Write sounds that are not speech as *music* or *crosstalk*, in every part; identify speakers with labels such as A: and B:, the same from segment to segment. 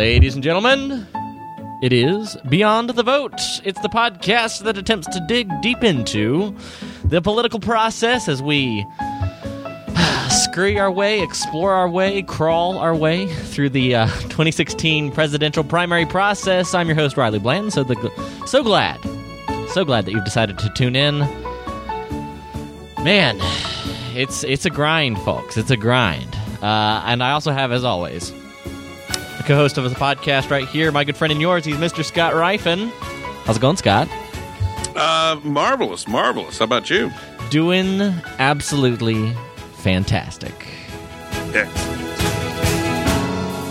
A: Ladies and gentlemen, it is Beyond the Vote. It's the podcast that attempts to dig deep into the political process as we *sighs* scurry our way, explore our way, crawl our way through the uh, 2016 presidential primary process. I'm your host, Riley Bland. So, the, so glad, so glad that you've decided to tune in. Man, it's it's a grind, folks. It's a grind. Uh, and I also have, as always, the co-host of the podcast right here, my good friend and yours. He's Mr. Scott Rifen. How's it going, Scott?
B: Uh, marvelous, marvelous. How about you?
A: Doing absolutely fantastic.
B: Excellent.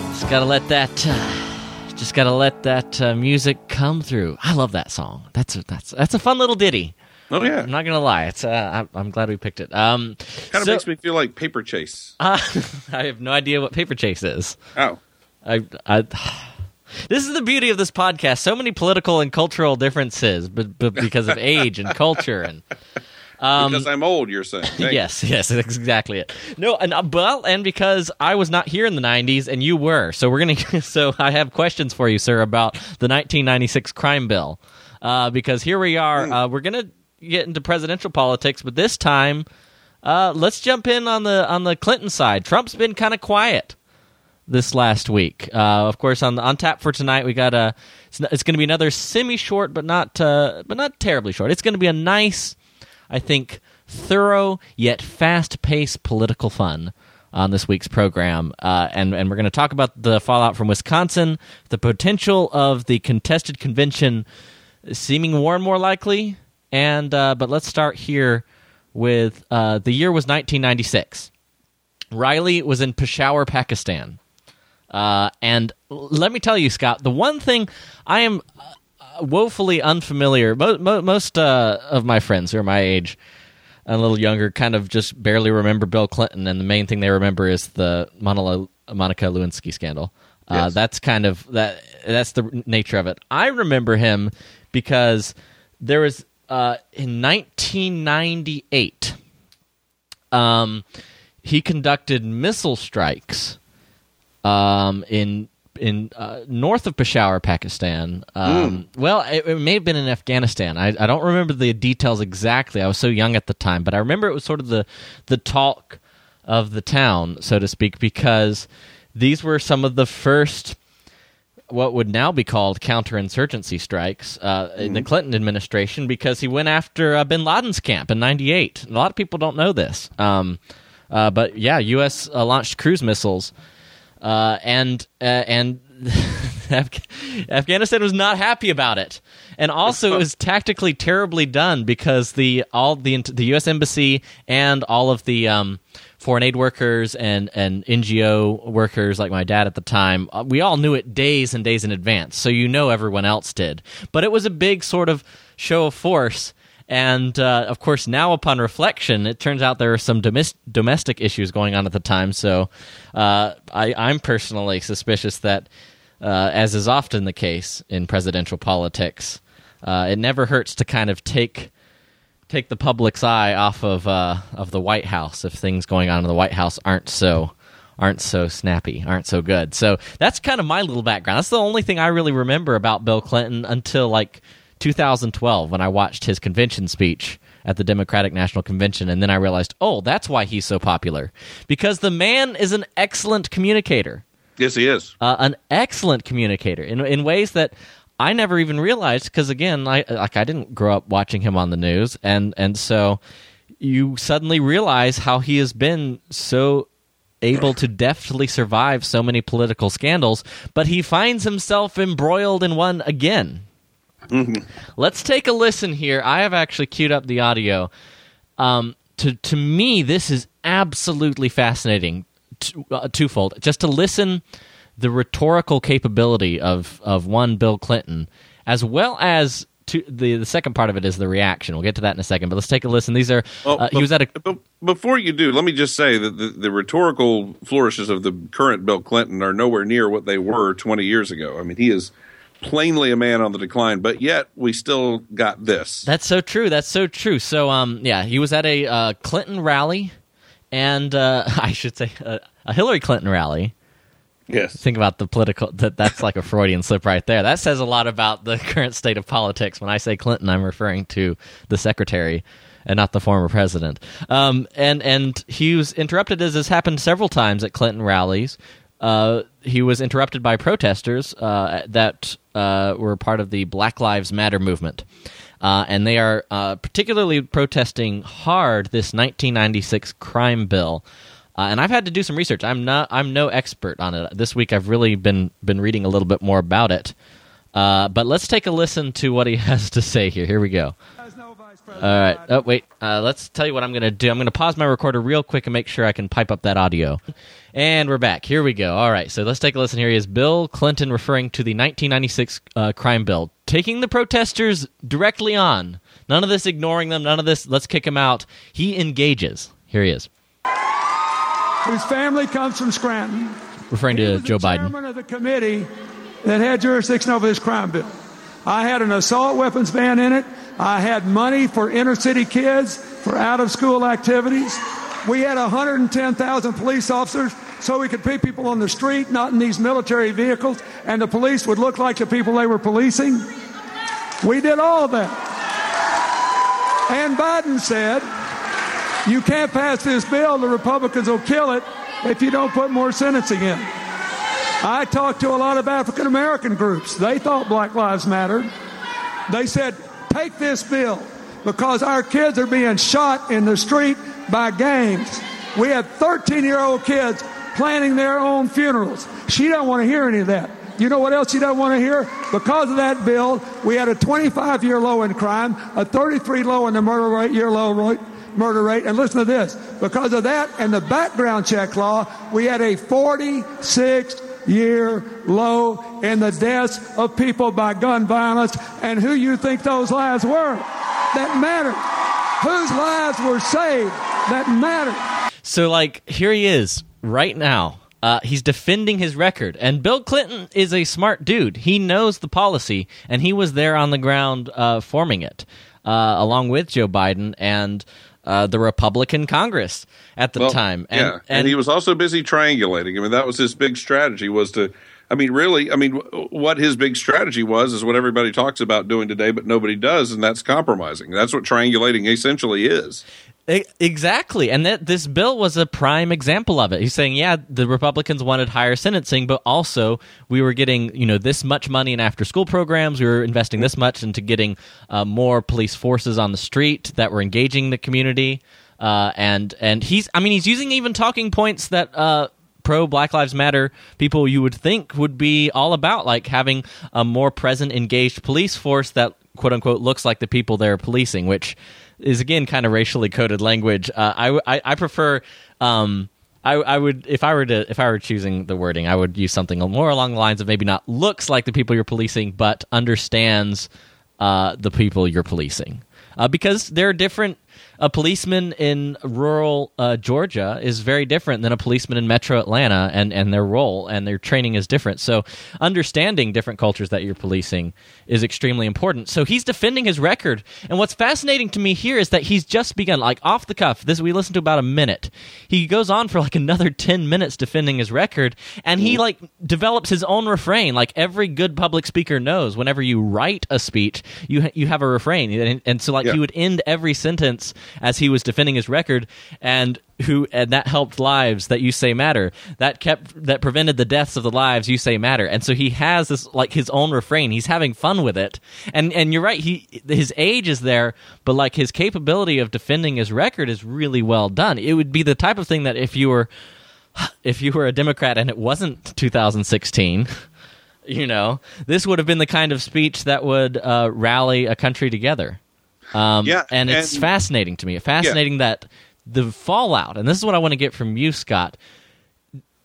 A: Just gotta let that, uh, just gotta let that uh, music come through. I love that song. That's a, that's that's a fun little ditty.
B: Oh yeah,
A: I'm not gonna lie. It's uh, I'm, I'm glad we picked it. Um,
B: kind of
A: so-
B: makes me feel like Paper Chase.
A: uh, *laughs* I have no idea what paper chase is.
B: Oh,
A: I, I, this is the beauty of this podcast. So many political and cultural differences, but, but because of *laughs* age and culture and um,
B: because I'm old. You're saying? Thank
A: yes, yes, that's *laughs* exactly it. No, and uh, well, and because I was not here in the '90s and you were, so we're gonna. *laughs* So I have questions for you, sir, about the 1996 crime bill, uh, because here we are. Uh, we're gonna get into presidential politics, but this time, uh, let's jump in on the on the Clinton side. Trump's been kind of quiet this last week. Uh, of course, on on tap for tonight, we got a. It's, it's going to be another semi-short, but not uh, but not terribly short. It's going to be a nice, I think, thorough yet fast-paced political fun on this week's program, uh, and and we're going to talk about the fallout from Wisconsin, the potential of the contested convention seeming more and more likely, and uh, but let's start here with uh, the year was 1996. Riley was in Peshawar, Pakistan. Uh, and let me tell you, Scott, the one thing I am uh, woefully unfamiliar. Mo- mo- most uh, of my friends who are my age and a little younger kind of just barely remember Bill Clinton, and the main thing they remember is the Monica, Monica Lewinsky scandal. Uh,
B: Yes.
A: That's kind of that. That's the nature of it. I remember him because there was uh, in 1998. Um, he conducted missile strikes um, in in uh, north of Peshawar, Pakistan. Um, Well, it, it may have been in Afghanistan. I, I don't remember the details exactly. I was so young at the time, but I remember it was sort of the the talk of the town, so to speak, because these were some of the first what would now be called counterinsurgency strikes uh, in the Clinton administration because he went after uh, bin Laden's camp in 98. A lot of people don't know this. Um, uh, but yeah, U.S. Uh, launched cruise missiles. Uh, and uh, and *laughs* Af- Afghanistan was not happy about it, and also it was tactically terribly done because the all the the U.S. embassy and all of the um, foreign aid workers and and NGO workers like my dad at the time, uh, we all knew it days and days in advance, so you know everyone else did. But it was a big sort of show of force. And uh, of course, now upon reflection, it turns out there are some domis- domestic issues going on at the time. So uh, I, I'm personally suspicious that, uh, as is often the case in presidential politics, uh, it never hurts to kind of take take the public's eye off of uh, of the White House if things going on in the White House aren't so aren't so snappy, aren't so good. So that's kind of my little background. That's the only thing I really remember about Bill Clinton until like 2012 when I watched his convention speech at the Democratic National Convention and then I realized, "Oh, that's why he's so popular." Because the man is an excellent communicator
B: Yes, he is.
A: uh, an excellent communicator in in ways that I never even realized. Because again, I like I didn't grow up watching him on the news, and and so you suddenly realize how he has been so able to deftly survive so many political scandals, but he finds himself embroiled in one again. *laughs* Let's take a listen here. I have actually queued up the audio. Um, to to me, this is absolutely fascinating. T- uh, twofold, just to listen the rhetorical capability of of one Bill Clinton, as well as to the the second part of it is the reaction. We'll get to that in a second, but let's take a listen. These are
B: Well,
A: uh, he was at a
B: before you do, let me just say that the, the rhetorical flourishes of the current Bill Clinton are nowhere near what they were 20 years ago. I mean, he is plainly a man on the decline, but yet we still got this.
A: That's so true. That's so true. So, um, yeah, he was at a uh, Clinton rally, and uh, *laughs* I should say uh, a Hillary Clinton rally,
B: Yes.
A: Think about the political. That that's like a Freudian slip right there. That says a lot about the *laughs* current state of politics. When I say Clinton, I'm referring to the secretary and not the former president. Um, and and he was interrupted as has happened several times at Clinton rallies. Uh, he was interrupted by protesters uh, that uh, were part of the Black Lives Matter movement. Uh, and they are uh, particularly protesting hard this 1996 crime bill. Uh, and I've had to do some research. I'm not. I'm no expert on it. This week, I've really been been reading a little bit more about it. but let's take a listen to what he *laughs* has to say here. Here we go. All right. Oh, wait. Uh, let's tell you what I'm going to do. I'm going to pause my recorder real quick and make sure I can pipe up that audio. And we're back. Here we go. All right. So let's take a listen. Here he is Bill Clinton referring to the 1996 uh, crime bill, taking the protesters directly on. None of this ignoring them. None of this, let's kick him out. He engages. Here he is.
C: Whose family comes from Scranton.
A: Referring to Joe Biden.
C: Chairman of the committee that had jurisdiction over this crime bill. I had an assault weapons ban in it. I had money for inner city kids for out of school activities. We had 110,000 police officers so we could put people on the street, not in these military vehicles, and the police would look like the people they were policing. We did all that. And Biden said, you can't pass this bill, the Republicans will kill it if you don't put more sentencing in. I talked to a lot of African American groups. They thought Black Lives Mattered. They said, take this bill because our kids are being shot in the street by gangs. We have 13 year old kids planning their own funerals. She don't want to hear any of that. You know what else she doesn't want to hear? Because of that bill, we had a 25 year low in crime, a 33 low in the murder rate, year low rate, murder rate. And listen to this. Because of that and the background check law, we had a 46 year low in the deaths of people by gun violence. And who you think those lives were? That mattered. Whose lives were saved? That mattered.
A: So, like, here he is right now. Uh, he's defending his record. And Bill Clinton is a smart dude. He knows the policy, and he was there on the ground uh, forming it, uh, along with Joe Biden and uh, the Republican Congress at the
B: Well,
A: time. And,
B: yeah, and, he was also busy triangulating. I mean, that was his big strategy was to. I mean, really, I mean, what his big strategy was is what everybody talks about doing today, but nobody does, and that's compromising. That's what triangulating essentially is.
A: Exactly, and that this bill was a prime example of it. He's saying, yeah, the Republicans wanted higher sentencing, but also we were getting, you know, this much money in after-school programs. We were investing this much into getting uh, more police forces on the street that were engaging the community. Uh, and and he's, I mean, he's using even talking points that. Uh, pro Black Lives Matter people you would think would be all about, like having a more present, engaged police force that quote unquote looks like the people they're policing, which is again kind of racially coded language. Uh, I, I I prefer. Um, I, I would if I were to if I were choosing the wording, I would use something more along the lines of maybe not looks like the people you're policing, but understands uh, the people you're policing. Uh, because there are different. A policeman in rural uh, Georgia is very different than a policeman in Metro Atlanta, and, and their role and their training is different. So, understanding different cultures that you're policing is extremely important. So, he's defending his record, and what's fascinating to me here is that he's just begun, like off the cuff. This we listened to about a minute. He goes on for like another *laughs* ten minutes defending his record, and he like develops his own refrain. Like every good public speaker knows, whenever you write a speech, you ha- you have a refrain, and, and so like
B: Yeah.
A: he would end every sentence as he was defending his record, and who and that helped lives that you say matter. That kept that prevented the deaths of the lives you say matter. And so he has this like his own refrain. He's having fun with it, and and you're right. He his age is there, but like his capability of defending his record is really well done. It would be the type of thing that if you were if you were a Democrat and it wasn't 2016, *laughs* you know, this would have been the kind of speech that would uh, rally a country together. Um,
B: Yeah,
A: and it's
B: and-
A: fascinating to me. Fascinating that the fallout, and this is what I want to get from you, Scott.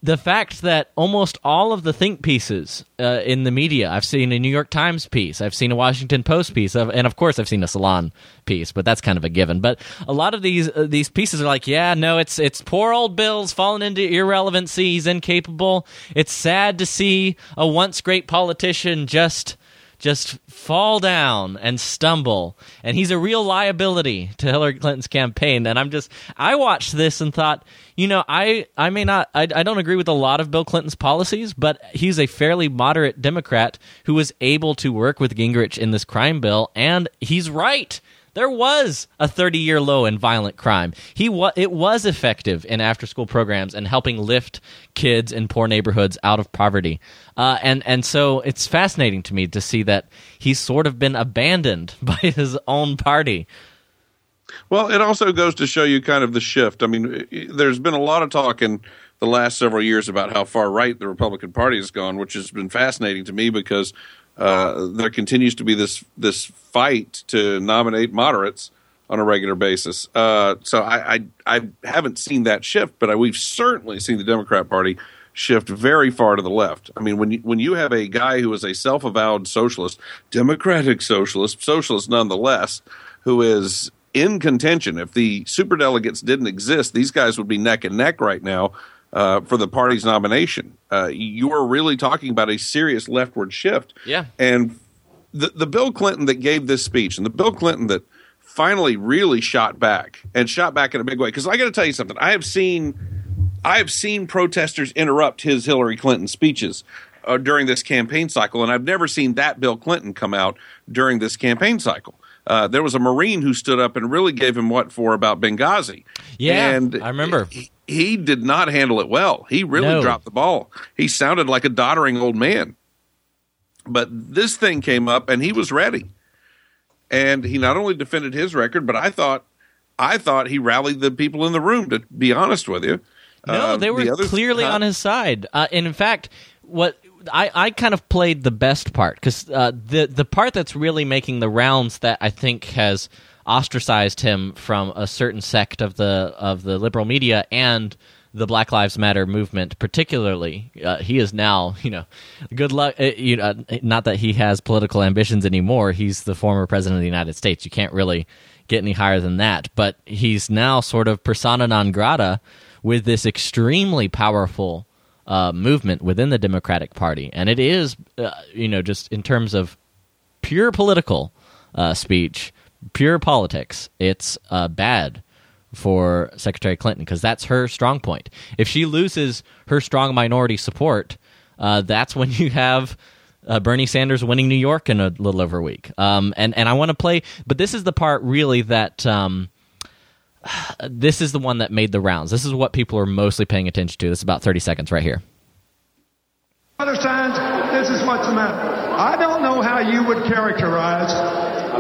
A: The fact that almost all of the think pieces uh, in the media, I've seen a New York Times piece, I've seen a Washington Post piece, I've- and of course I've seen a Salon piece, but that's kind of a given. But a lot of these uh, these pieces are like, yeah, no, it's it's poor old Bill's fallen into irrelevancy. He's incapable. It's sad to see a once great politician just just fall down and stumble. And he's a real liability to Hillary Clinton's campaign. And I'm just, I watched this and thought, you know, I, I may not, I, I don't agree with a lot of Bill Clinton's policies, but he's a fairly moderate Democrat who was able to work with Gingrich in this crime bill. And he's right there was a 30 year low in violent crime. He wa- it was effective in after school programs and helping lift kids in poor neighborhoods out of poverty. Uh, and and so it's fascinating to me to see that he's sort of been abandoned *laughs* by his own party.
B: Well, it also goes to show you kind of the shift. I mean, there's been a lot of talk in the last several years about how far right the Republican Party has gone, which has been fascinating to me because uh, there continues to be this this fight to nominate moderates on a regular basis. Uh, so I, I, I haven't seen that shift, but I, we've certainly seen the Democrat Party shift very far to the left. I mean, when you, when you have a guy who is a self avowed socialist, democratic socialist, socialist nonetheless, who is in contention. If the superdelegates didn't exist, these guys would be neck and neck right now uh, for the party's nomination. Uh, you are really talking about a serious leftward shift.
A: Yeah.
B: And the, the Bill Clinton that gave this speech and the Bill Clinton that finally really shot back and shot back in a big way. Because I got to tell you something. I have seen, I have seen protesters interrupt his Hillary Clinton speeches uh, during this campaign cycle, and I've never seen that Bill Clinton come out during this campaign cycle. Uh, there was a Marine who stood up and really gave him what for about Benghazi.
A: Yeah,
B: and
A: I remember.
B: He, he did not handle it well. He really
A: No.
B: dropped the ball. He sounded like a doddering old man. But this thing came up and he was ready. And he not only defended his record, but I thought I thought he rallied the people in the room to be honest with you.
A: No,
B: Uh,
A: they were
B: the other-
A: clearly
B: huh?
A: on his side. Uh, and in fact, what I, I kind of played the best part because uh, the the part that's really making the rounds that I think has ostracized him from a certain sect of the of the liberal media and the Black Lives Matter movement, particularly. Uh, he is now, *laughs* you know, good luck. Uh, you know, not that he has political ambitions anymore. He's the former president of the United States. You can't really get any higher than that. But he's now sort of persona non grata with this extremely powerful uh, movement within the Democratic Party, and it is, uh, you know, just in terms of pure political uh, speech, pure politics, it's uh, bad for Secretary Clinton because that's her strong point. If she loses her strong minority support, uh, that's when you have uh, Bernie Sanders winning New York in a little over a week. Um, and and I want to play, but this is the part really that. Um, *sighs* this is the one that made the rounds. This is what people are mostly paying attention to. This is about 30 seconds right here.
C: Signs, this is what's the matter. I don't know how you would characterize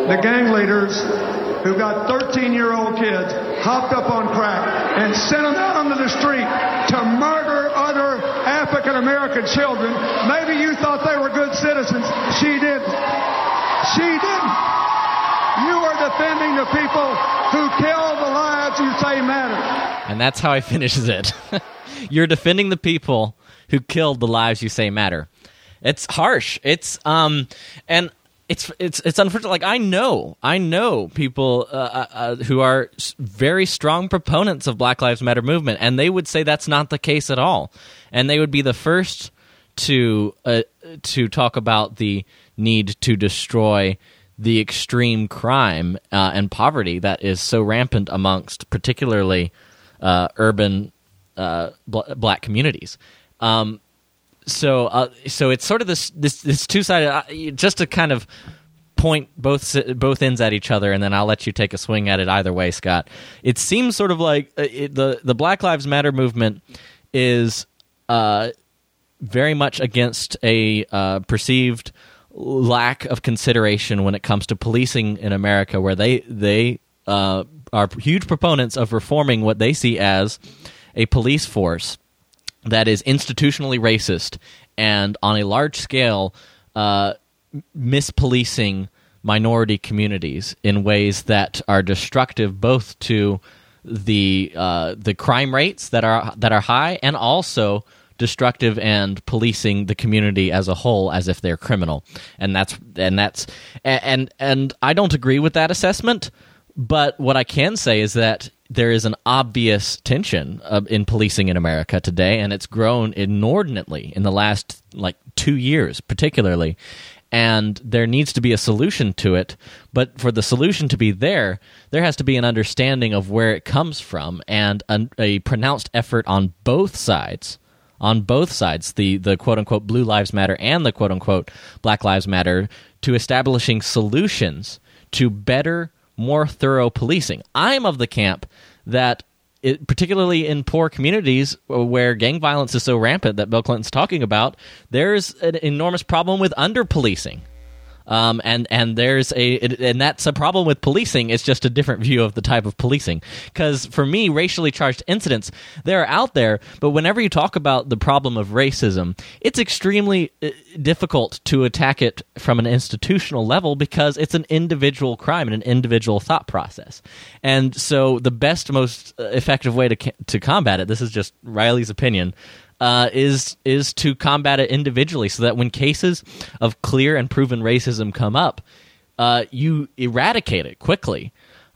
C: the gang leaders who got 13 year old kids hopped up on crack and sent them out onto the street to murder other African American children. Maybe you thought they were good citizens. She didn't. She didn't. You are defending the people who killed the lives you say matter.
A: And that's how he finishes it. *laughs* You're defending the people who killed the lives you say matter. It's harsh. It's um and it's it's it's unfortunate. Like I know, I know people uh, uh, uh, who are very strong proponents of Black Lives Matter movement, and they would say that's not the case at all, and they would be the first to uh, to talk about the need to destroy the extreme crime uh, and poverty that is so rampant amongst particularly uh, urban bl- black communities. Um, so uh, so it's sort of this this this two sided uh, just to kind of point both both ends at each other, and then I'll let you take a swing at it either way, Scott. It seems sort of like uh, it, the the Black Lives Matter movement is uh, very much against a uh, perceived lack of consideration when it comes to policing in America, where they they uh, are huge proponents of reforming what they see as a police force that is institutionally racist and on a large scale uh, mispolicing minority communities in ways that are destructive both to the uh, the crime rates that are that are high and also destructive and policing the community as a whole as if they're criminal. And that's and that's and and I don't agree with that assessment but what I can say is that there is an obvious tension uh, in policing in America today, and it's grown inordinately in the last like two years, particularly. and there needs to be a solution to it. But for the solution to be there, there has to be an understanding of where it comes from and a, a pronounced effort on both sides. On both sides, the, the quote unquote Blue Lives Matter and the quote unquote Black Lives Matter, to establishing solutions to better, more thorough policing. I'm of the camp that it, particularly in poor communities uh, where gang violence is so rampant that Bill Clinton's talking about, there's an enormous problem with under policing. Um, and and there's a and that's a problem with policing. It's just a different view of the type of policing. Because for me, racially charged incidents they're out there, but whenever you talk about the problem of racism, it's extremely uh, difficult to attack it from an institutional level because it's an individual crime and an individual thought process. And so, the best, most uh, effective way to to combat it. This is just Riley's opinion uh, is is to combat it individually, so that when cases of clear and proven racism come up, uh, you eradicate it quickly.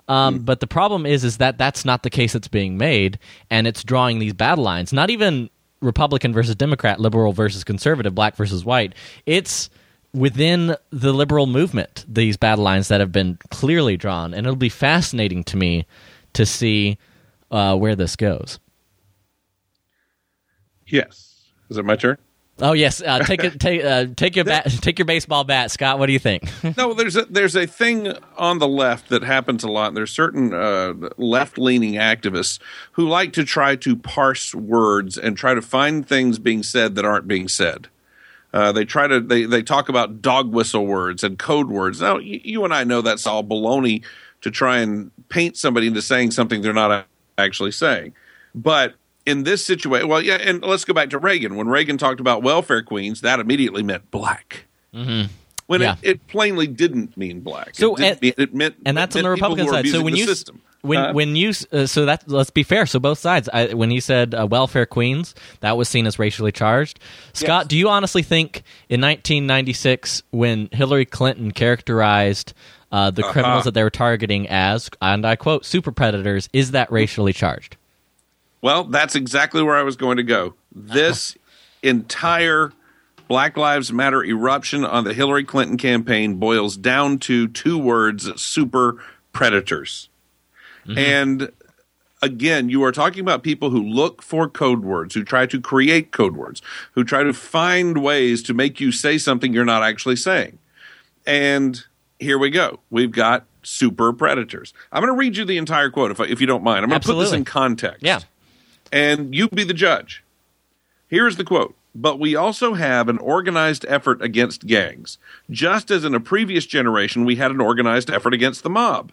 A: Um, mm. But the problem is, is that that's not the case that's being made, and it's drawing these battle lines. Not even Republican versus Democrat, liberal versus conservative, black versus white. It's within the liberal movement these battle lines that have been clearly drawn, and it'll be fascinating to me to see uh, where this goes.
B: Yes. Is it my turn?
A: Oh yes, uh, take it, *laughs* take uh, take your bat, take your baseball bat, Scott. What do you think? *laughs*
B: no, there's a there's a thing on the left that happens a lot. There's certain uh, left leaning activists who like to try to parse words and try to find things being said that aren't being said. Uh, they try to they they talk about dog whistle words and code words. Now you, you and I know that's all baloney to try and paint somebody into saying something they're not actually saying, but in this situation, well, yeah, and let's go back to Reagan. When Reagan talked about welfare queens, that immediately meant black.
A: Mm-hmm.
B: When
A: yeah.
B: it, it, plainly didn't mean black.
A: So
B: it,
A: and,
B: mean, it meant,
A: and that's
B: on
A: the Republican side. So when you
B: system.
A: when
B: uh,
A: when you uh, so that let's be fair. So both sides. I, when he said uh, welfare queens, that was seen as racially charged. Scott,
B: yes.
A: do you honestly think in 1996 when Hillary Clinton characterized uh, the
B: uh-huh.
A: criminals that they were targeting as, and I quote, super predators, is that racially charged?
B: Well, that's exactly where I was going to go. This *laughs* entire Black Lives Matter eruption on the Hillary Clinton campaign boils down to two words super predators. Mm-hmm. And again, you are talking about people who look for code words, who try to create code words, who try to find ways to make you say something you're not actually saying. And here we go. We've got super predators. I'm going to read you the entire quote if, if you don't mind. I'm going to put this in context.
A: Yeah
B: and you be the judge. Here's the quote. But we also have an organized effort against gangs, just as in a previous generation we had an organized effort against the mob.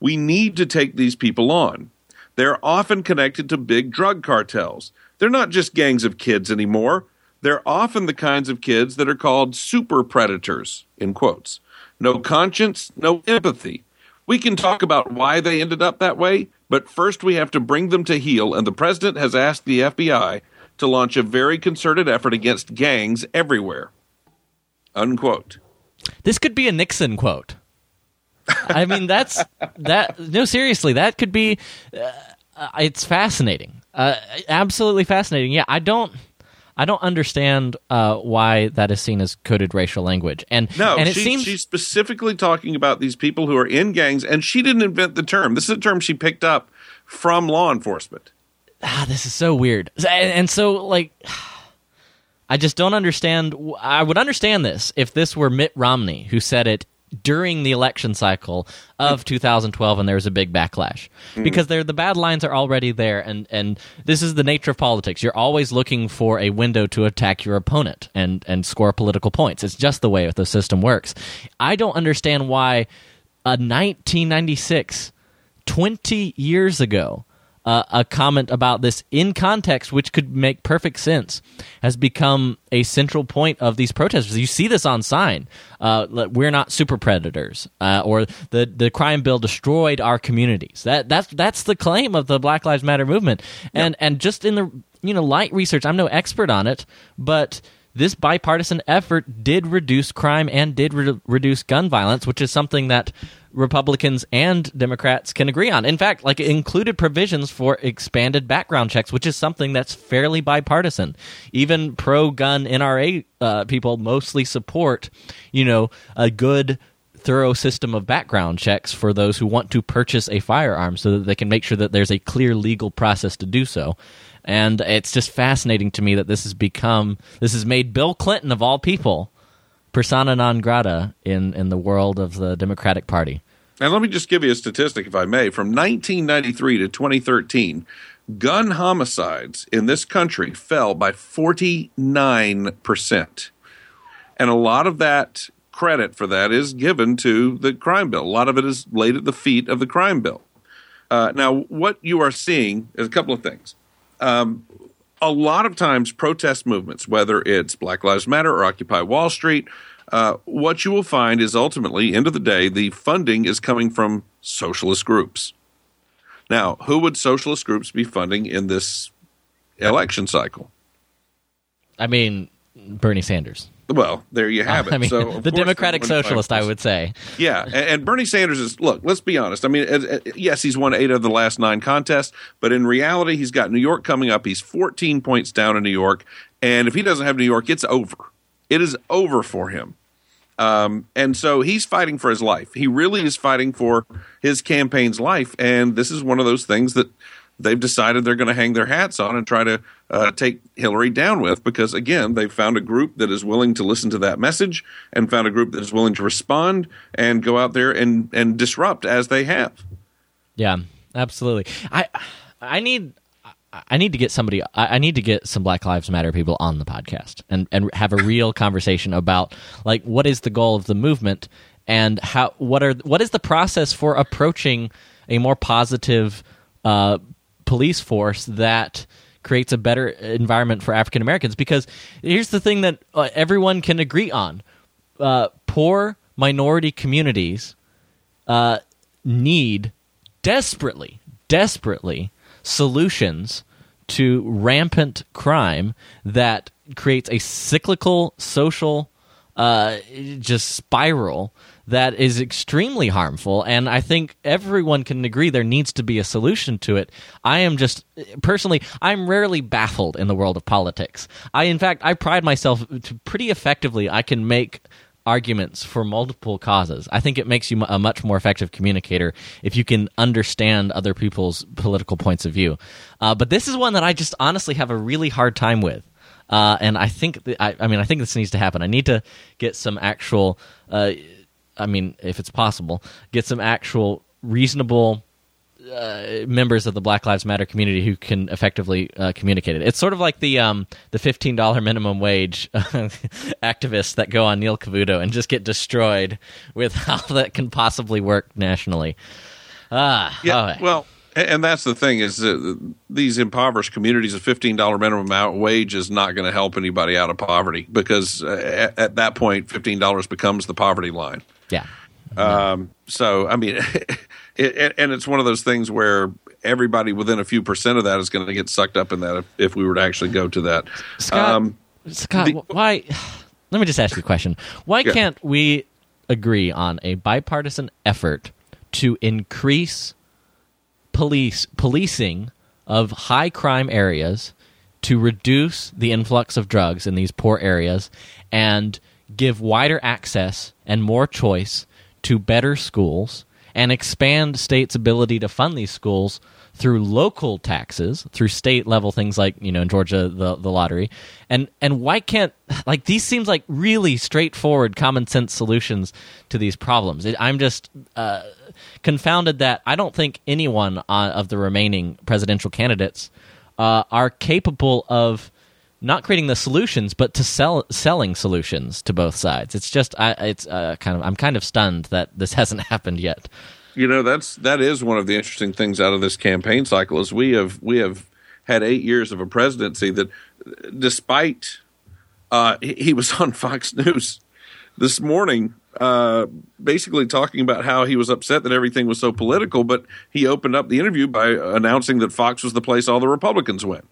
B: We need to take these people on. They're often connected to big drug cartels. They're not just gangs of kids anymore. They're often the kinds of kids that are called super predators, in quotes. No conscience, no empathy. We can talk about why they ended up that way, but first, we have to bring them to heel, and the president has asked the FBI to launch a very concerted effort against gangs everywhere. Unquote.
A: This could be a Nixon quote. I mean, that's that. No, seriously, that could be. Uh, it's fascinating. Uh, absolutely fascinating. Yeah, I don't. I don't understand uh, why that is seen as coded racial language. And
B: no,
A: and it
B: she,
A: seems
B: she's specifically talking about these people who are in gangs, and she didn't invent the term. This is a term she picked up from law enforcement.
A: Ah, this is so weird. And so, like, *sighs* I just don't understand. I would understand this if this were Mitt Romney who said it during the election cycle of 2012 and there was a big backlash. Mm. because the bad lines are already there and and this is the nature of politics. You're always looking for a window to attack your opponent and and score political points. It's just the way the system works. I don't understand why a 1996 20 years ago uh, a comment about this in context, which could make perfect sense, has become a central point of these protesters. You see this on sign. Uh, we're not super predators, uh, or the the crime bill destroyed our communities. That that's that's the claim of the Black Lives Matter movement. And yep. and just in the you know light research, I'm no expert on it, but this bipartisan effort did reduce crime and did re- reduce gun violence, which is something that Republicans and Democrats can agree on. In fact, like it included provisions for expanded background checks, which is something that's fairly bipartisan. Even pro-gun NRA uh, people mostly support, you know, a good thorough system of background checks for those who want to purchase a firearm so that they can make sure that there's a clear legal process to do so. And it's just fascinating to me that this has become this has made Bill Clinton of all people persona non grata in in the world of the Democratic Party.
B: And let me just give you a statistic, if I may. From 1993 to 2013, gun homicides in this country fell by 49%. And a lot of that credit for that is given to the crime bill. A lot of it is laid at the feet of the crime bill. Uh, now, what you are seeing is a couple of things. Um, a lot of times, protest movements, whether it's Black Lives Matter or Occupy Wall Street, uh, what you will find is ultimately, end of the day, the funding is coming from socialist groups. Now, who would socialist groups be funding in this election cycle?
A: I mean, Bernie Sanders.
B: Well, there you have *laughs* it.
A: I mean,
B: so,
A: the Democratic Socialist, I would say.
B: Yeah, and, and, Bernie Sanders is look. Let's be honest. I mean, as, as, yes, he's won eight of the last nine contests, but in reality, he's got New York coming up. He's 14 points down in New York, and if he doesn't have New York, it's over. It is over for him. Um, and so he's fighting for his life. He really is fighting for his campaign's life, and this is one of those things that they've decided they're going to hang their hats on and try to uh, take Hillary down with because, again, they've found a group that is willing to listen to that message and found a group that is willing to respond and go out there and, and disrupt as they have.
A: Yeah, absolutely. I I need I need to get somebody. I need to get some Black Lives Matter people on the podcast and and have a real conversation about like what is the goal of the movement and how what are what is the process for approaching a more positive uh, police force that creates a better environment for African Americans. Because here's the thing that uh, everyone can agree on: uh, poor minority communities uh, need desperately, desperately solutions to rampant crime that creates a cyclical social uh, just spiral that is extremely harmful and i think everyone can agree there needs to be a solution to it. I am just personally i'm rarely baffled in the world of politics. I in fact i pride myself to pretty effectively i can make arguments for multiple causes. I think it makes you a much more effective communicator if you can understand other people's political points of view. Uh, but this is one that i just honestly have a really hard time with. Uh, and I think, th- I, I, mean, I think this needs to happen. I need to get some actual uh, I mean, if it's possible, get some actual reasonable uh, members of the Black Lives Matter community who can effectively uh, communicate it. It's sort of like the um, the fifteen dollar minimum wage *laughs* activists that go on Neil Cavuto and just get destroyed with *laughs* how that can possibly work nationally. Ah,
B: yeah. Oh. Well, and that's the thing is that these impoverished communities, a fifteen dollar minimum wage is not going to help anybody out of poverty because uh, at, at that point, fifteen dollars becomes the poverty line.
A: Yeah.
B: Um, so I mean, *laughs* it, and it's one of those things where everybody within a few percent of that is going to get sucked up in that if, if, we were to actually go to that.
A: Scott, um, Scott, the, why? *sighs* Let me just ask you a question. Why yeah. can't we agree on a bipartisan effort to increase police policing of high crime areas to reduce the influx of drugs in these poor areas and give wider access and more choice to better schools and expand states' ability to fund these schools through local taxes, through state level things like you know in Georgia the the lottery, and and why can't *laughs* like these seems like really straightforward common sense solutions to these problems. It, I'm just uh, confounded that I don't think anyone uh, of the remaining presidential candidates uh, are capable of not creating the solutions, but to sell selling solutions to both sides. It's just I, it's uh, kind of I'm kind of stunned that this *laughs* hasn't happened yet.
B: You know that's that is one of the interesting things out of this campaign cycle is we have we have had eight years of a presidency that, despite uh, he, was *laughs* on Fox News this morning, uh, basically talking about how he was upset that everything was so political, but he opened up the interview by announcing that Fox was the place all the Republicans went.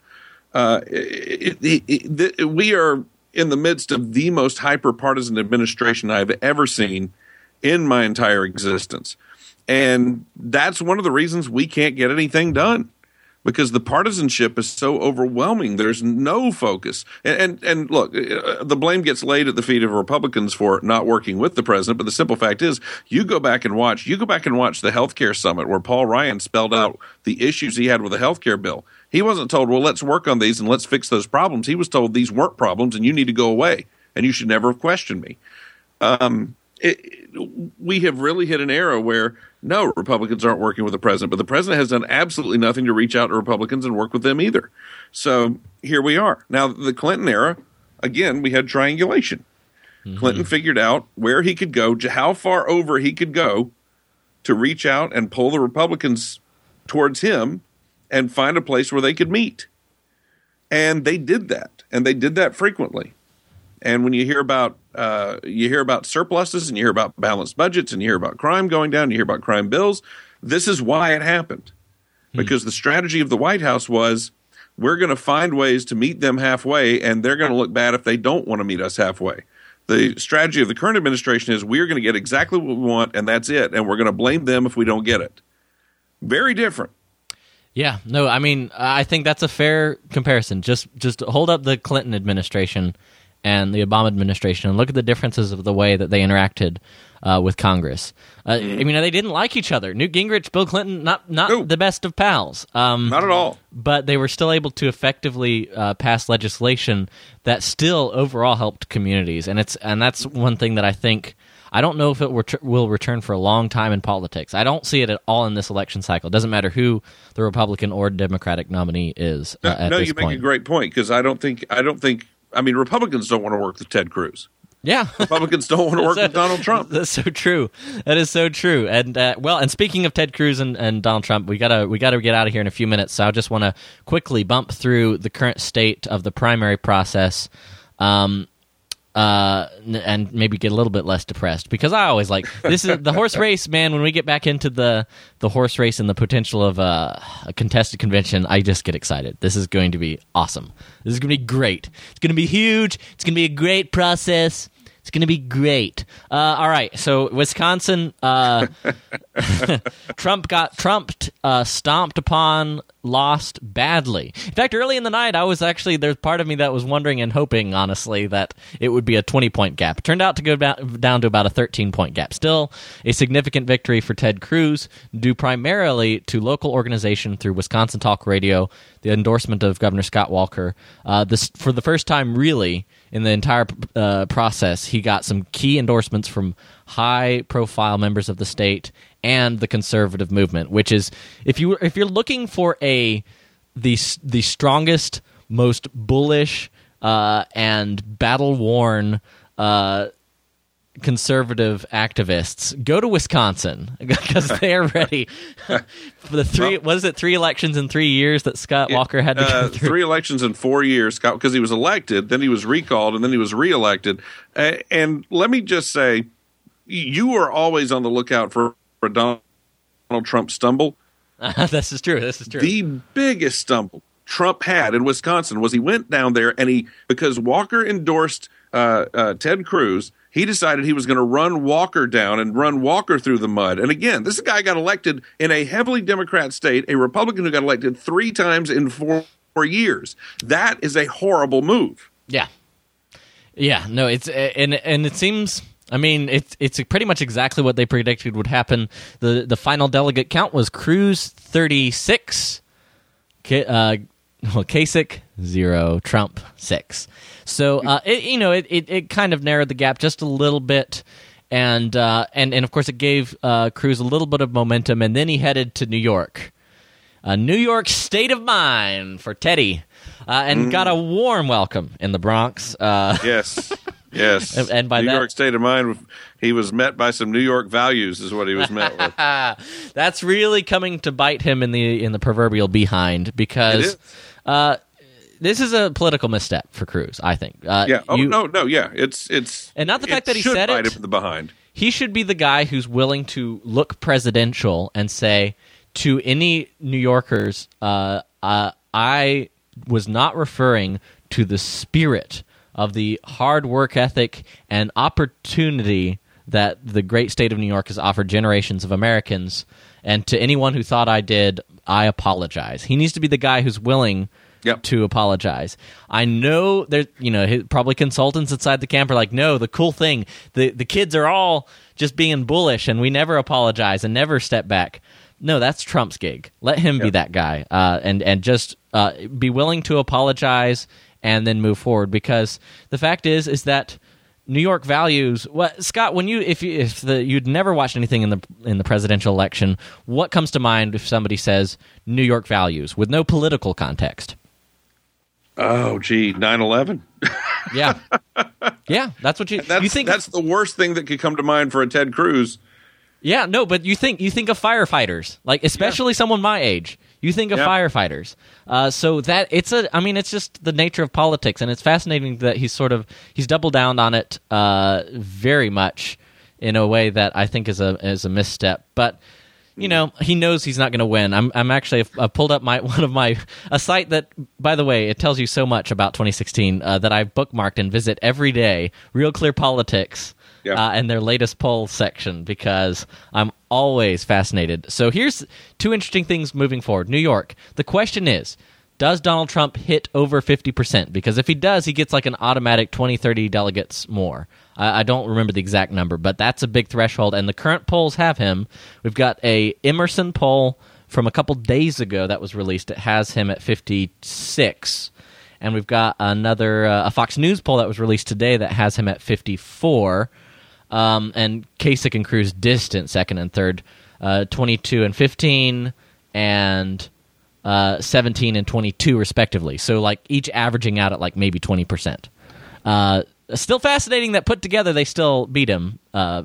B: Uh, it, it, it, we are in the midst of the most hyper partisan administration I've ever seen in my entire existence. And that's one of the reasons we can't get anything done because the partisanship is so overwhelming. There's no focus. And, and, and look, uh, the blame gets laid at the feet of Republicans for not working with the president. But the simple fact is, you go back and watch, you go back and watch the healthcare summit where Paul Ryan spelled out the issues he had with the healthcare bill. He wasn't told, well, let's work on these and let's fix those problems. He was told these weren't problems and you need to go away and you should never have questioned me. Um, it, we have really hit an era where no, Republicans aren't working with the president, but the president has done absolutely nothing to reach out to Republicans and work with them either. So here we are. Now, the Clinton era, again, we had triangulation. Mm-hmm. Clinton figured out where he could go, how far over he could go to reach out and pull the Republicans towards him and find a place where they could meet. And they did that, and they did that frequently. And when you hear about uh, you hear about surpluses and you hear about balanced budgets and you hear about crime going down, you hear about crime bills. This is why it happened. Hmm. Because the strategy of the White House was we're going to find ways to meet them halfway, and they're going to look bad if they don't want to meet us halfway. The strategy of the current administration is we're going to get exactly what we want, and that's it, and we're going to blame them if we don't get it. Very different.
A: Yeah, no, I mean, I think that's a fair comparison. Just just hold up the Clinton administration and the Obama administration and look at the differences of the way that they interacted uh, with Congress. Uh. I mean, they didn't like each other. Newt Gingrich, Bill Clinton, not not no. the best of pals.
B: Um, not at all.
A: But they were still able to effectively uh, pass legislation that still overall helped communities, and it's and that's one thing that I think. I don't know if it ret- will return for a long time in politics. I don't see it at all in this election cycle. It doesn't matter who the Republican or Democratic nominee is. Uh,
B: no, you
A: point.
B: make a great point because I don't think I don't think I mean, Republicans don't want to work with Ted Cruz.
A: Yeah, *laughs*
B: Republicans don't want to work so, with Donald Trump. *laughs*
A: That's so true. That is so true. And uh, well, and speaking of Ted Cruz and, and Donald Trump, we gotta we gotta get out of here in a few minutes. So I just want to quickly bump through the current state of the primary process. Um, uh, and maybe get a little bit less depressed because I always like this is the horse *laughs* race, man. When we get back into the the horse race and the potential of uh, a contested convention, I just get excited. This is going to be awesome. This is going to be great. It's going to be huge. It's going to be a great process. It's going to be great. Uh, all right, so Wisconsin, uh, *laughs* *laughs* Trump got trumped, uh, stomped upon, lost badly. In fact, early in the night, I was actually there's part of me that was wondering and hoping, honestly, that it would be a 20 point gap. It turned out to go down to about a 13 point gap. Still, a significant victory for Ted Cruz, due primarily to local organization through Wisconsin Talk Radio, the endorsement of Governor Scott Walker. Uh, this for the first time, really in the entire uh, process, he got some key endorsements from high profile members of the state and the conservative movement, which is if you if you're looking for a the the strongest, most bullish uh, and battle worn uh, conservative activists go to Wisconsin *laughs* because they are ready for *laughs* the three. Well, what is it? Three elections in three years that Scott Walker had to uh, go through.
B: Three elections in four years, Scott, because he was elected, then he was recalled, and then he was reelected. And let me just say, you are always on the lookout for a Donald Trump stumble. *laughs*
A: this is true. This is true.
B: The biggest stumble Trump had in Wisconsin was he went down there and he because Walker endorsed uh, uh, Ted Cruz he decided he was going to run Walker down and run Walker through the mud. And again, this guy got elected in a heavily Democrat state, a Republican who got elected three times in four, four years. That is a horrible move.
A: Yeah. Yeah, no, it's and and it seems I mean, it's it's pretty much exactly what they predicted would happen. the The final delegate count was Cruz thirty six, uh, *laughs* well, Kasich zero, Trump six. So uh, it, you know, it, it, it kind of narrowed the gap just a little bit, and uh, and and of course it gave uh, Cruz a little bit of momentum, and then he headed to New York, a New York state of mind for Teddy, uh, and mm. got a warm welcome in the Bronx.
B: Uh, yes. Yes,
A: and, *laughs* and by
B: New
A: that,
B: York state of mind, he was met by some New York values, is what he was met with. *laughs*
A: That's really coming to bite him in the in the proverbial behind because uh, this is a political misstep for Cruz. I think.
B: Uh, yeah. Oh you, no, no. Yeah. It's it's
A: and not the fact that he said
B: it.
A: Him
B: the behind.
A: He should be the guy who's willing to look presidential and say to any New Yorkers, uh, uh, "I was not referring to the spirit of the hard work ethic and opportunity." that the great state of New York has offered generations of Americans. And to anyone who thought I did, I apologize. He needs to be the guy who's willing
B: Yep.
A: to apologize. I know there, you know, probably consultants inside the camp are like, no, the cool thing, the the kids are all just being bullish, and we never apologize and never step back. No, that's Trump's gig. Let him be that guy, uh, and and just uh, be willing to apologize and then move forward. Because the fact is, is that New York values. What Scott? When you if you, if the, you'd never watched anything in the in the presidential election, what comes to mind if somebody says New York values with no political context?
B: Oh, gee, 9-11.
A: Yeah, yeah, that's what you
B: That's,
A: you think.
B: that's the worst thing that could come to mind for a Ted Cruz.
A: Yeah, no, but you think you think of firefighters, like especially someone my age. You think of
B: Yeah.
A: firefighters. Uh, so that it's a. I mean, it's just the nature of politics, and it's fascinating that he's sort of he's doubled down on it uh, very much in a way that I think is a is a misstep, but. You know, he knows he's not going to win. I'm, I'm actually I pulled up my *laughs* one of my a site that, by the way, it tells you so much about 2016 uh, that I've bookmarked and visit every day. Real Clear Politics, Uh, and their latest poll section because I'm always fascinated. So here's two interesting things moving forward. New York. The question is, does Donald Trump hit over 50%? Because if he does, he gets like an automatic 20, 30 delegates more. I, don't remember the exact number, but that's a big threshold. And the current polls have him. We've got a Emerson poll from a couple days ago that was released. It has him at 56 and we've got another uh, a Fox News poll that was released today that has him at 54, um, and Kasich and Cruz distant second and third, uh, 22 and 15, and uh, 17 and 22 respectively. So like each averaging out at like maybe 20 percent. Uh, still fascinating that put together they still beat him. Uh,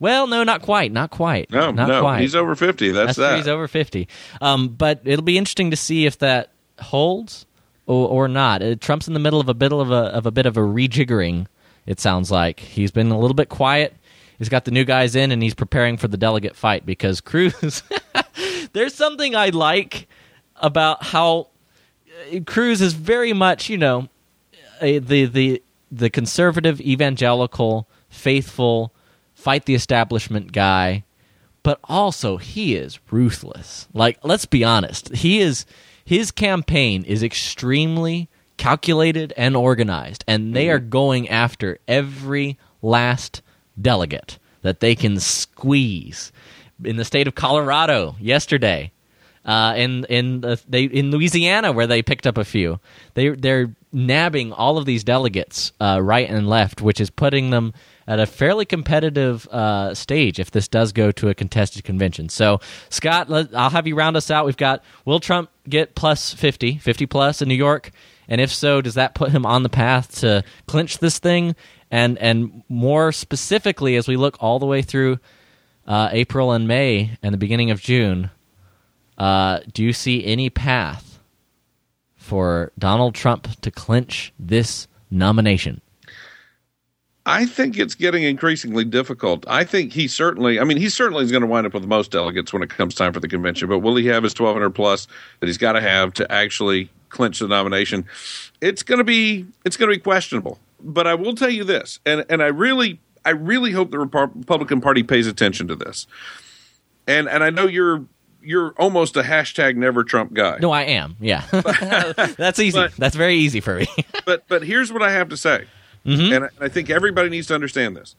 A: well, no, not quite, not quite,
B: No,
A: not
B: no,
A: quite.
B: he's over 50. That's,
A: That's
B: that.
A: he's over 50. Um, but it'll be interesting to see if that holds or, or not. Uh, Trump's in the middle of a bit of a of a bit of a rejiggering. It sounds like he's been a little bit quiet. He's got the new guys in, and he's preparing for the delegate fight because Cruz. *laughs* there's something I like about how uh, Cruz is very much, you know, a, the the the conservative, evangelical, faithful, fight the establishment guy, but also he is ruthless. Like, let's be honest, he is his campaign is extremely calculated and organized, and they are going after every last delegate that they can squeeze. In the state of Colorado yesterday, uh, in in the, they in Louisiana where they picked up a few. They they're nabbing all of these delegates uh, right and left, which is putting them at a fairly competitive uh, stage if this does go to a contested convention. So Scott, let, I'll have you round us out. We've got will Trump get plus 50, 50 plus in New York, and if so, does that put him on the path to clinch this thing? And and more specifically, as we look all the way through uh, April and May and the beginning of June. Uh, do you see any path for Donald Trump to clinch this nomination?
B: I think it's getting increasingly difficult. I think he certainly, I mean, he certainly is going to wind up with the most delegates when it comes time for the convention, but will he have his 1,200 plus that he's got to have to actually clinch the nomination? It's going to be, it's going to be questionable. But I will tell you this, and, and I really, I really hope the Republican Party pays attention to this. And, and I know you're, you're almost a hashtag never Trump guy.
A: No, I am. Yeah, *laughs* *laughs* that's easy.
B: but-
A: that's very easy for me. *laughs*
B: but but here's what I have to say, mm-hmm. and, I, and I think everybody needs to understand this.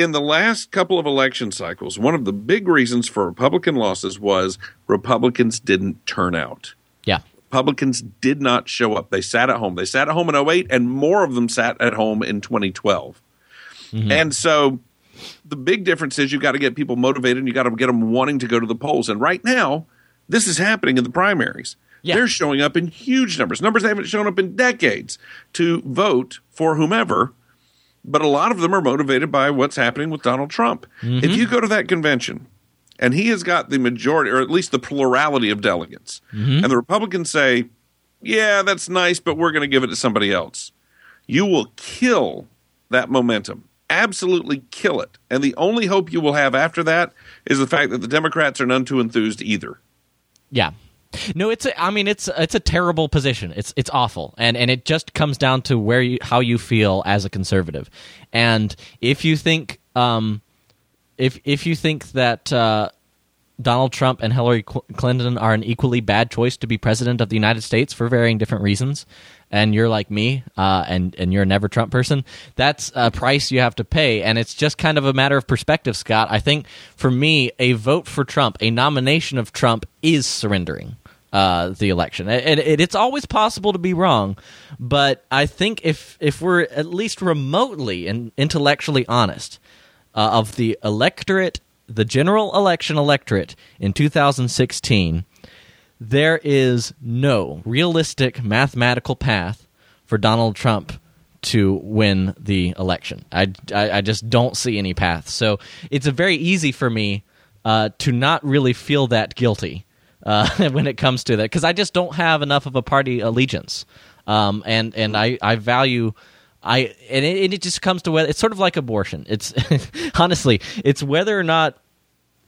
B: In the last couple of election cycles, one of the big reasons for Republican losses was Republicans didn't turn out.
A: yeah,
B: Republicans did not show up. They sat at home. They sat at home in 08, and more of them sat at home in 2012. Mm-hmm. And so the big difference is you've got to get people motivated and you got to get them wanting to go to the polls. And right now, this is happening in the primaries.
A: Yeah.
B: They're showing up in huge numbers, numbers they haven't shown up in decades to vote for whomever. But a lot of them are motivated by what's happening with Donald Trump. If you mm-hmm. go to that convention and he has got the majority, or at least the plurality of delegates, mm-hmm. and the Republicans say, yeah, that's nice, but we're going to give it to somebody else, you will kill that momentum. Absolutely kill it. And the only hope you will have after that is the fact that the Democrats are none too enthused either.
A: yeah, No, it's a, I mean it's it's a terrible position. It's it's awful, and and it just comes down to where you how you feel as a conservative, and if you think um, if if you think that uh, Donald Trump and Hillary Clinton are an equally bad choice to be president of the United States for varying different reasons, and you're like me, uh, and and you're a never Trump person, that's a price you have to pay, and it's just kind of a matter of perspective, Scott. I think for me, a vote for Trump, a nomination of Trump, is surrendering. Uh, the election. It, it's always possible to be wrong, but I think if if we're at least remotely and intellectually honest uh, of the electorate, the general election electorate in 2016, there is no realistic mathematical path for Donald Trump to win the election. I, I, I just don't see any path. So it's a very easy for me uh, to not really feel that guilty uh, *laughs* when it comes to that because I just don't have enough of a party allegiance. Um, and and I, I value I and it, it just comes to whether it's sort of like abortion. It's *laughs* honestly it's whether or not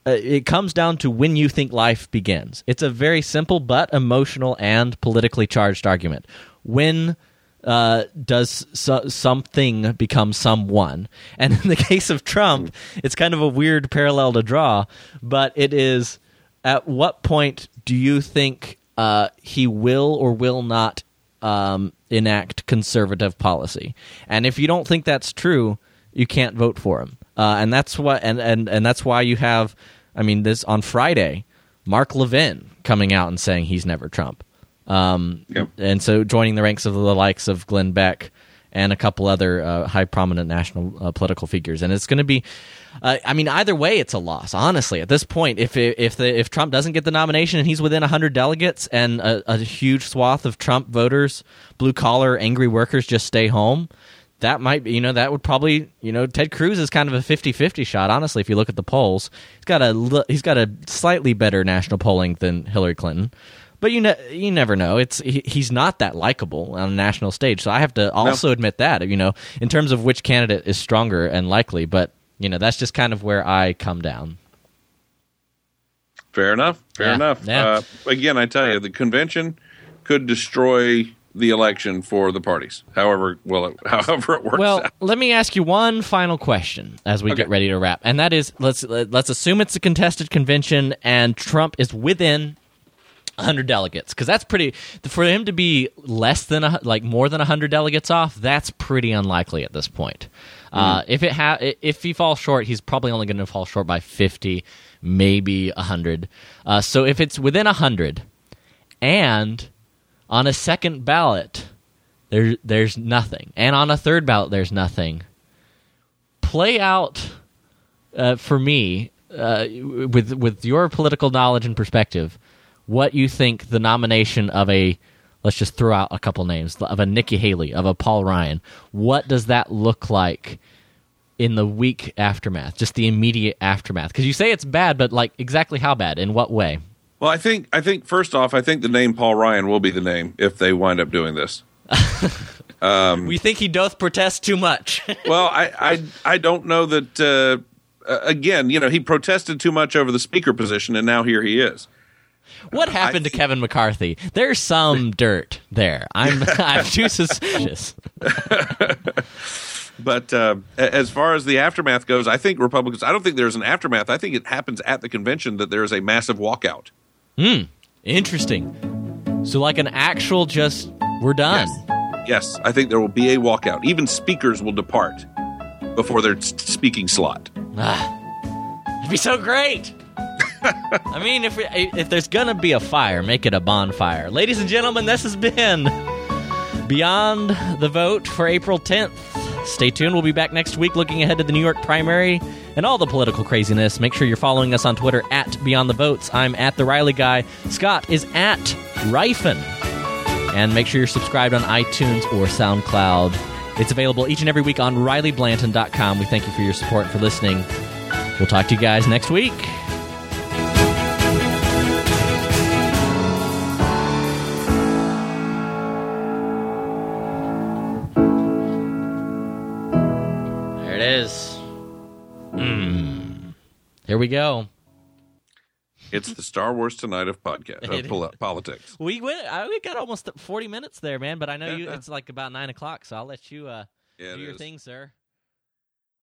A: uh, it comes down to when you think life begins. It's a very simple but emotional and politically charged argument. When uh, does so- something become someone? And in the *laughs* case of Trump, it's kind of a weird parallel to draw, but it is at what point do you think uh, he will or will not um, enact conservative policy? And if you don't think that's true, you can't vote for him. Uh, and that's what and, and and that's why you have I mean this on Friday Mark Levin coming out and saying he's never Trump. Um, yep. and so joining the ranks of the likes of Glenn Beck and a couple other uh, high prominent national uh, political figures and it's going to be uh, I mean either way it's a loss honestly at this point if if the, if Trump doesn't get the nomination and he's within 100 delegates and a, a huge swath of Trump voters blue collar angry workers just stay home that might be, you know, that would probably, you know, Ted Cruz is kind of a 50-50 shot, honestly, if you look at the polls. He's got a he's got a slightly better national polling than Hillary Clinton. But you ne- you never know. It's he, he's not that likable on a national stage. So I have to also no. admit that, you know, in terms of which candidate is stronger and likely, but you know, that's just kind of where I come down.
B: Fair enough. Fair yeah. enough. Yeah. Uh, again, I tell you, the convention could destroy the election for the parties. However, well, it, *laughs* however it works.
A: Well,
B: out.
A: let me ask you one final question as we okay. get ready to wrap, and that is let's let's assume it's a contested convention and Trump is within 100 delegates because that's pretty for him to be less than a, like more than 100 delegates off that's pretty unlikely at this point mm. uh, if it ha- if he falls short he's probably only going to fall short by 50 maybe 100 uh, so if it's within 100 and on a second ballot, there there's nothing, and on a third ballot, there's nothing. Play out uh, for me uh, with with your political knowledge and perspective, what you think the nomination of a let's just throw out a couple names of a Nikki Haley, of a Paul Ryan. What does that look like in the week aftermath? Just the immediate aftermath? Because you say it's bad, but like exactly how bad? In what way?
B: Well, I think I think first off, I think the name Paul Ryan will be the name if they wind up doing this. *laughs*
A: um, we think he doth protest too much. *laughs*
B: well, I, I I don't know that. Uh, again, you know, he protested too much over the speaker position, and now here he is.
A: What happened th- to Kevin McCarthy? There's some dirt there. I'm *laughs* I'm too suspicious. *laughs*
B: but uh, as far as the aftermath goes, I think Republicans. I don't think there's an aftermath. I think it happens at the convention that there is a massive walkout.
A: Hmm. Interesting. So, like an actual just, we're done.
B: Yes. yes. I think there will be a walkout. Even speakers will depart before their speaking slot.
A: Ah, it'd be so great. I mean, if if there's gonna be a fire, make it a bonfire. Ladies and gentlemen, this has been Beyond the Vote for April 10th. Stay tuned. We'll be back next week looking ahead to the New York primary and all the political craziness. Make sure you're following us on Twitter at Beyond the Votes. I'm at The Riley Guy. Scott is at Ryfun. And make sure you're subscribed on iTunes or SoundCloud. It's available each and every week on RileyBlanton.com. We thank you for your support and for listening. We'll talk to you guys next week. There it is. Here we go.
B: It's the Star Wars Tonight of podcast *laughs* of pol- politics.
A: We went. I, we got almost forty minutes there, man. But I know you. *laughs* It's like about nine o'clock, so I'll let you uh,
B: Yeah,
A: do your
B: is.
A: thing, sir.